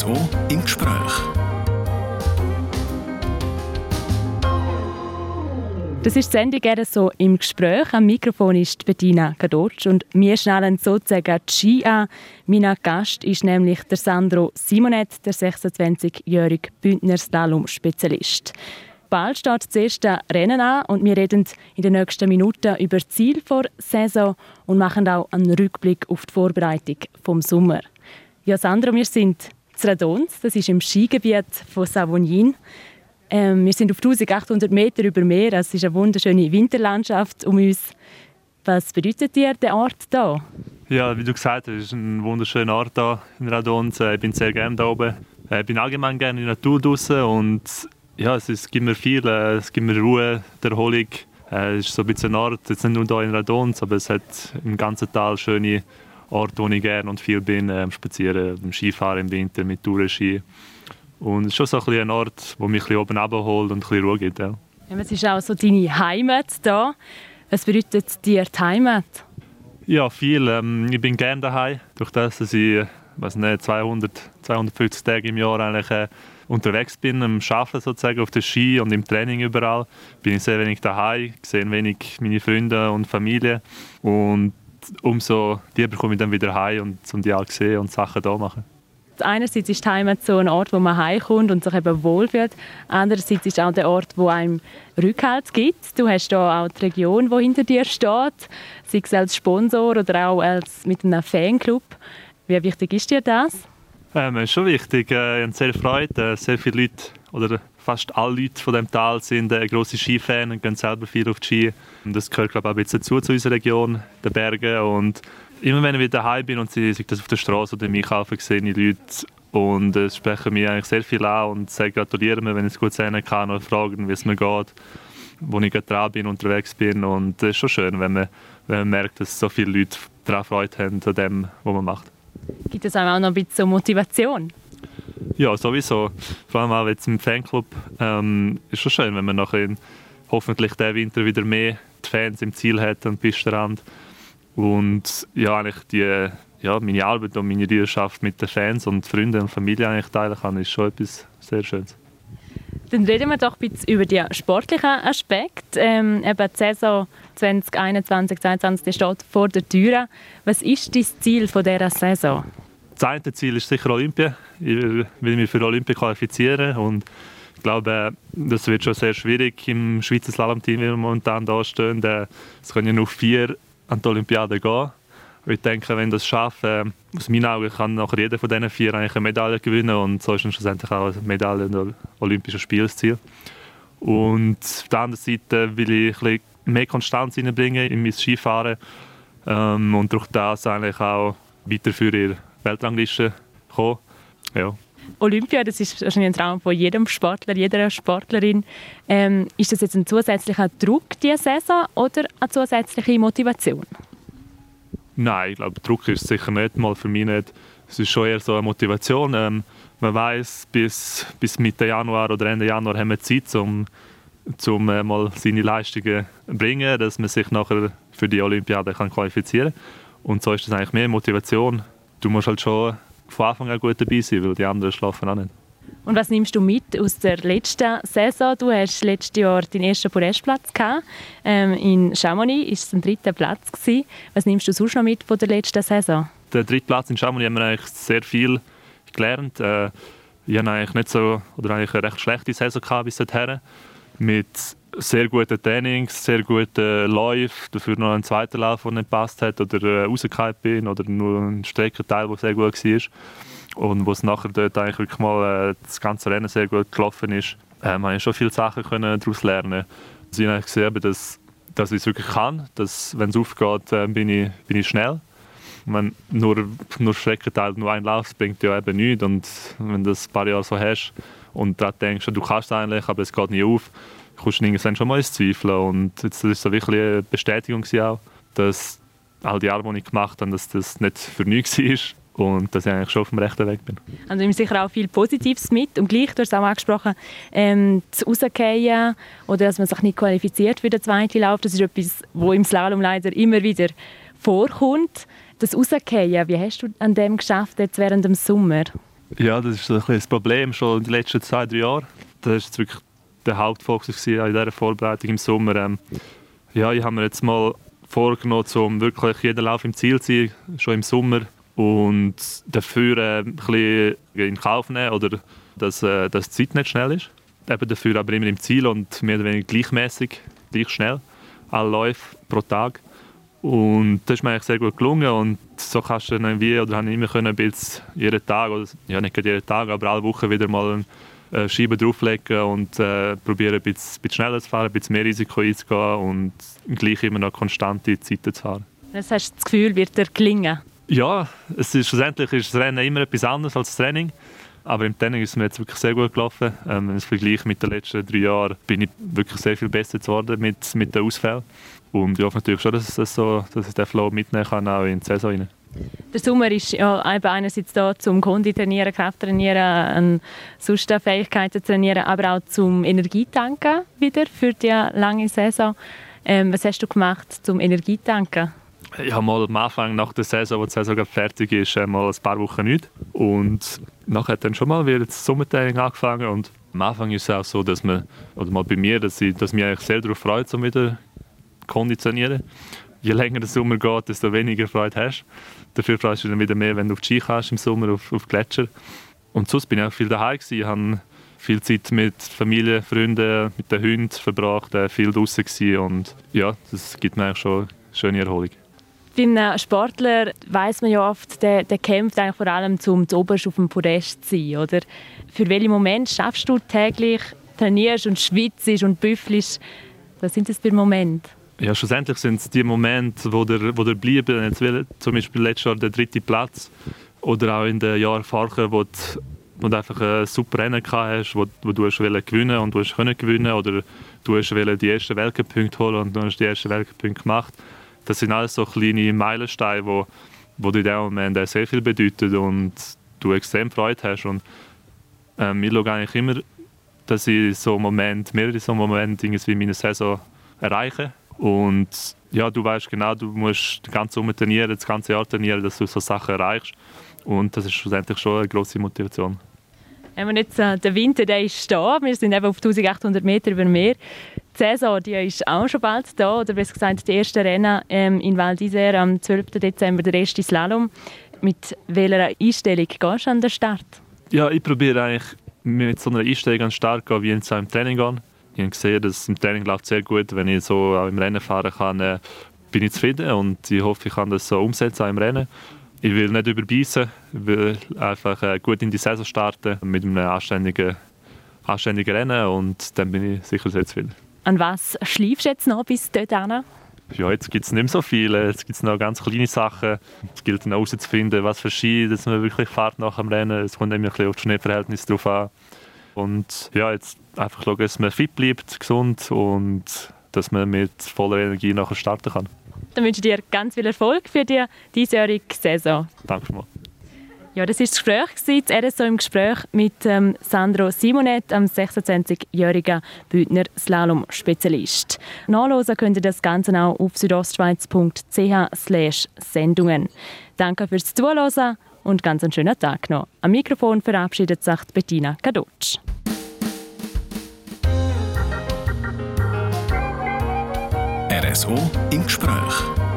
RSO im Gespräch. Das ist die Sendung RSO im Gespräch. Am Mikrofon ist Bettina Kadotsch und wir schnallen sozusagen die Ski an. Mein Gast ist nämlich der Sandro Simonet, der 26-jährige Bündner Slalom-Spezialist. Bald steht das erste Rennen an und wir reden in den nächsten Minuten über das Ziel der Saison und machen auch einen Rückblick auf die Vorbereitung vom Sommer. Ja, Sandro, wir sind in Radons, das ist im Skigebiet von Savognin. Ähm, wir sind auf 1800 Meter über Meer, es ist eine wunderschöne Winterlandschaft um uns. Was bedeutet dir der Ort hier? Ja, wie du gesagt hast, es ist ein wunderschöner Ort hier in Radons. Äh, ich bin sehr gerne hier oben. Äh, ich bin allgemein gerne in der Natur draußen und ja, es, ist, es gibt mir viel, äh, es gibt mir Ruhe, Erholung. Es ist so ein bisschen ein Ort, jetzt nicht nur hier in Radons, aber es hat im ganzen Tal schöne Orte, wo ich gerne und viel bin, äh, spazieren, beim Skifahren im Winter mit Tourenski. Und es ist schon so ein, ein Ort, wo mich ein bisschen oben abholt und ein bisschen Ruhe gibt. Ja. Ja, es ist auch so deine Heimat hier. Was bedeutet dir die Heimat? Ja, viel. Ähm, ich bin gerne daheim, durch das, dass ich weiß nicht, 200, 250 Tage im Jahr eigentlich äh, unterwegs bin, am Arbeiten sozusagen auf der Ski und im Training überall. Bin ich sehr wenig daheim, sehe wenig meine Freunde und Familie und umso lieber komme ich dann wieder heim und um die auch sehen und Sachen da machen. Einerseits ist Heimat so ein Ort, wo man heimkommt und sich eben wohlfühlt. Andererseits ist auch der Ort, wo einem Rückhalt gibt. Du hast hier auch die Region, die hinter dir steht, sei es als Sponsor oder auch als mit einem Fanclub. Wie wichtig ist dir das? Ähm, ist schon wichtig. Äh, ich habe sehr Freude. Äh, sehr viele Leute oder fast alle Leute von dem Tal sind äh, große Skifans und gehen selber viel auf die Ski. Und das gehört glaube auch ein bisschen dazu zu unserer Region, den Bergen. Und immer wenn ich wieder daheim bin und sie das auf der Straße oder im Einkaufen sehe ich Leute und äh, sprechen mir eigentlich sehr viel an und sagen, gratulieren mir, wenn ich es gut sehen kann oder fragen, wie es mir geht, wo ich gerade dran bin, unterwegs bin. Und es ist schon schön, wenn man, wenn man merkt, dass so viele Leute daran Freude haben an dem, was man macht. Gibt es auch noch ein bisschen Motivation? Ja, sowieso. Vor allem auch jetzt im Fanclub. Ähm, ist schon schön, wenn man nachher hoffentlich diesen Winter wieder mehr die Fans im Ziel hat am Pistenrand. Und ja, eigentlich die, ja, meine Arbeit und meine Leidenschaft mit den Fans und Freunden und Familie eigentlich teilen kann, ist schon etwas sehr Schönes. Dann reden wir doch ein bisschen über den sportlichen Aspekt. Ähm, eben die Saison 2021, 2022 steht vor der Tür. Was ist dein Ziel von dieser Saison? Das eine Ziel ist sicher Olympia. Ich will mich für Olympia qualifizieren und ich glaube, das wird schon sehr schwierig im Schweizer Slalom-Team, wie wir momentan da stehen. Es können ja nur vier an die Olympiade gehen. Ich denke, wenn das schaffen, aus meinen Augen kann nachher jeder von diesen vier eigentlich eine Medaille gewinnen und so ist dann schlussendlich auch eine Medaille in der Olympischen Spielziel. Und auf der anderen Seite will ich ein mehr Konstanz reinbringen in mein Skifahren ähm, und durch das eigentlich auch weiter für ihre Weltrangliste kommen. Ja. Olympia, das ist wahrscheinlich ein Traum von jedem Sportler, jeder Sportlerin. Ähm, ist das jetzt ein zusätzlicher Druck diese Saison oder eine zusätzliche Motivation? Nein, ich glaube, Druck ist sicher nicht, mal für mich nicht. Es ist schon eher so eine Motivation. Ähm, man weiß, bis, bis Mitte Januar oder Ende Januar haben wir Zeit, um, um äh, mal seine Leistungen zu bringen, dass man sich nachher für die Olympiade kann qualifizieren kann. Und so ist das eigentlich mehr Motivation. Du musst halt schon von Anfang an gut dabei sein, weil die anderen schlafen auch nicht. Und was nimmst du mit aus der letzten Saison? Du hast letztes Jahr deinen ersten Podestplatz gehabt. Ähm, in Chamonix war es ein dritter Platz. Gewesen. Was nimmst du sonst noch mit von der letzten Saison? Der dritte Platz in Chamonix haben wir eigentlich sehr viel gelernt. Äh, ich hatte eigentlich nicht so, oder eigentlich eine recht schlechte Saison gehabt bis dahin. Mit sehr guten Trainings, sehr guten Läufen, dafür noch ein zweiter Lauf, der nicht gepasst hat oder äh, rausgefallen bin oder nur ein Streckenteil, der sehr gut war und wo es nachher dort eigentlich wirklich mal äh, das ganze Rennen sehr gut gelaufen ist, habe ich schon viele Sachen können daraus lernen. Ich habe gesehen, dass, dass ich es wirklich kann, dass wenn es aufgeht, äh, bin, ich, bin ich schnell. Wenn nur, nur Streckenteil, nur ein Lauf, bringt ja eben nichts und wenn du das ein paar Jahre so hast und dann denkst du, du kannst es eigentlich, aber es geht nie auf, kommst du irgendwann schon mal ins Zweifeln und jetzt, das war so wirklich eine Bestätigung auch, dass all die Jahre, die ich gemacht habe, dass das nicht für nichts war und dass ich eigentlich schon auf dem rechten Weg bin. Also nimmst sicher auch viel Positives mit und gleich, du hast auch angesprochen, ähm, das Rausgehen oder dass man sich nicht qualifiziert für den zweiten Lauf, das ist etwas, wo im Slalom leider immer wieder vorkommt. Das Rausgehen, wie hast du an dem geschafft jetzt während dem Sommer? Ja, das ist ein das Problem schon in den letzten zwei, drei Jahren. Das ist wirklich der Hauptfokus in dieser Vorbereitung im Sommer. Ähm, ja, ich habe mir jetzt mal vorgenommen, um wirklich jeden Lauf im Ziel zu sein, schon im Sommer. Und dafür äh, ein bisschen in Kauf nehmen, oder dass, äh, dass die Zeit nicht schnell ist. Eben dafür aber immer im Ziel und mehr oder weniger gleichmäßig, gleich schnell. Alle Läufe pro Tag. Und das ist mir eigentlich sehr gut gelungen und so kannst du dann wie, oder habe ich immer können, ein jeden Tag, oder ja nicht jeden Tag, aber alle Wochen wieder mal eine Scheibe drauflegen und äh, probieren ein bisschen, schneller zu fahren, ein bisschen mehr Risiko einzugehen und gleich immer noch konstante Zeiten zu fahren. Das hast du das Gefühl, wird dir gelingen? Ja, es ist, schlussendlich ist das Rennen immer etwas anderes als das Training. Aber im Training ist es mir jetzt wirklich sehr gut gelaufen. Ähm, wenn ich es vergleiche mit den letzten drei Jahren, bin ich wirklich sehr viel besser geworden mit, mit den Ausfällen. Und ich hoffe natürlich schon, dass, das so, dass ich den Flow mitnehmen kann, auch in die Saison rein. Der Sommer ist ja einerseits da zum Kondi trainieren, Kraft trainieren, sonst Fähigkeiten trainieren, aber auch zum Energietanken wieder für die lange Saison. Ähm, was hast du gemacht zum Energietanken? Ich habe mal am Anfang nach der Saison, wo die Saison fertig ist, äh, mal ein paar Wochen nicht. Und nachher hat dann schon mal wieder das Sommertraining angefangen. Und am Anfang ist es auch so, dass man, oder mal bei mir, dass ich, dass mich eigentlich sehr darauf freut, um wieder konditionieren. Je länger der Sommer geht, desto weniger Freude hast. Dafür freust du dann wieder mehr, wenn du auf die Ski kannst im Sommer, auf, auf Gletscher. Und sonst bin ich auch viel daheim gewesen. Habe viel Zeit mit Familie, Freunden, mit den Hunden verbracht, äh, viel draußen gewesen. und ja, das gibt mir schon eine schöne Erholung. Bei einem Sportler weiß man ja oft, der, der kämpft eigentlich vor allem, um zuoberst auf dem Podest zu sein, oder? Für welchen Moment schaffst du täglich, trainierst und schwitzt und büffelst? Was sind das für Momente? Ja, schlussendlich sind es die Momente, wo der, wo der bleiben. Jetzt zum Beispiel letztes Jahr der dritte Platz oder auch in den Jahren vorher, wo, du, wo du einfach ein super Rennen hast, wo, wo du hast gewinnen und du hast können gewinnen oder du hast die ersten Weltcup-Punkte holen und du hast die ersten Weltcup-Punkte gemacht. Das sind alles so kleine Meilensteine, wo, wo dir in dem Moment sehr viel bedeuten und du extrem Freude hast. Und ähm, ich schaue eigentlich immer, dass ich so Moment, mehrere so Momente irgendwie in meiner Saison erreiche und ja, du weißt genau, du musst den ganzen Sommer trainieren, das ganze Jahr trainieren, dass du so Sachen erreichst. Und das ist schlussendlich schon eine große Motivation. Wenn man jetzt, äh, der Winter der ist da, wir sind eben auf 1800 Meter über Meer. Die Saison die ist auch schon bald da, oder besser gesagt, die erste Rennen ähm, in Val d'Isère am 12. Dezember, der erste Slalom. Mit welcher Einstellung gehst du an den Start? Ja, ich probiere eigentlich mit so einer Einstellung an den Start gehen, wie ich im Training gehe. Ich habe gesehen, dass im Training läuft sehr gut. Wenn ich so auch im Rennen fahren kann, äh, bin ich zufrieden und ich hoffe, ich kann das so umsetzen auch im Rennen. Ich will nicht überbeissen, ich will einfach äh, gut in die Saison starten mit einem anständigen, anständigen Rennen und dann bin ich sicher sehr zufrieden. An was schläfst du jetzt noch bis dorthin? Ja, jetzt gibt es nicht mehr so viele. Jetzt gibt es noch ganz kleine Sachen. Es gilt dann herauszufinden, was für Ski dass man wirklich fährt nach dem Rennen. Es kommt ein bisschen auf das Schneeverhältnis drauf an. Und ja, jetzt einfach schauen, dass man fit bleibt, gesund und dass man mit voller Energie nachher starten kann. Dann wünsche ich dir ganz viel Erfolg für die diesjährige Saison. Danke mal. Ja, das war das Gespräch, das RSO im Gespräch mit ähm, Sandro Simonet, einem 26-jährigen Bündner Slalom-Spezialist. Nachlesen könnt ihr das Ganze auch auf südostschweiz.ch Sendungen. Danke fürs Zuhören und ganz einen schönen Tag noch. Am Mikrofon verabschiedet sich Bettina Kadutsch. RSO im Gespräch.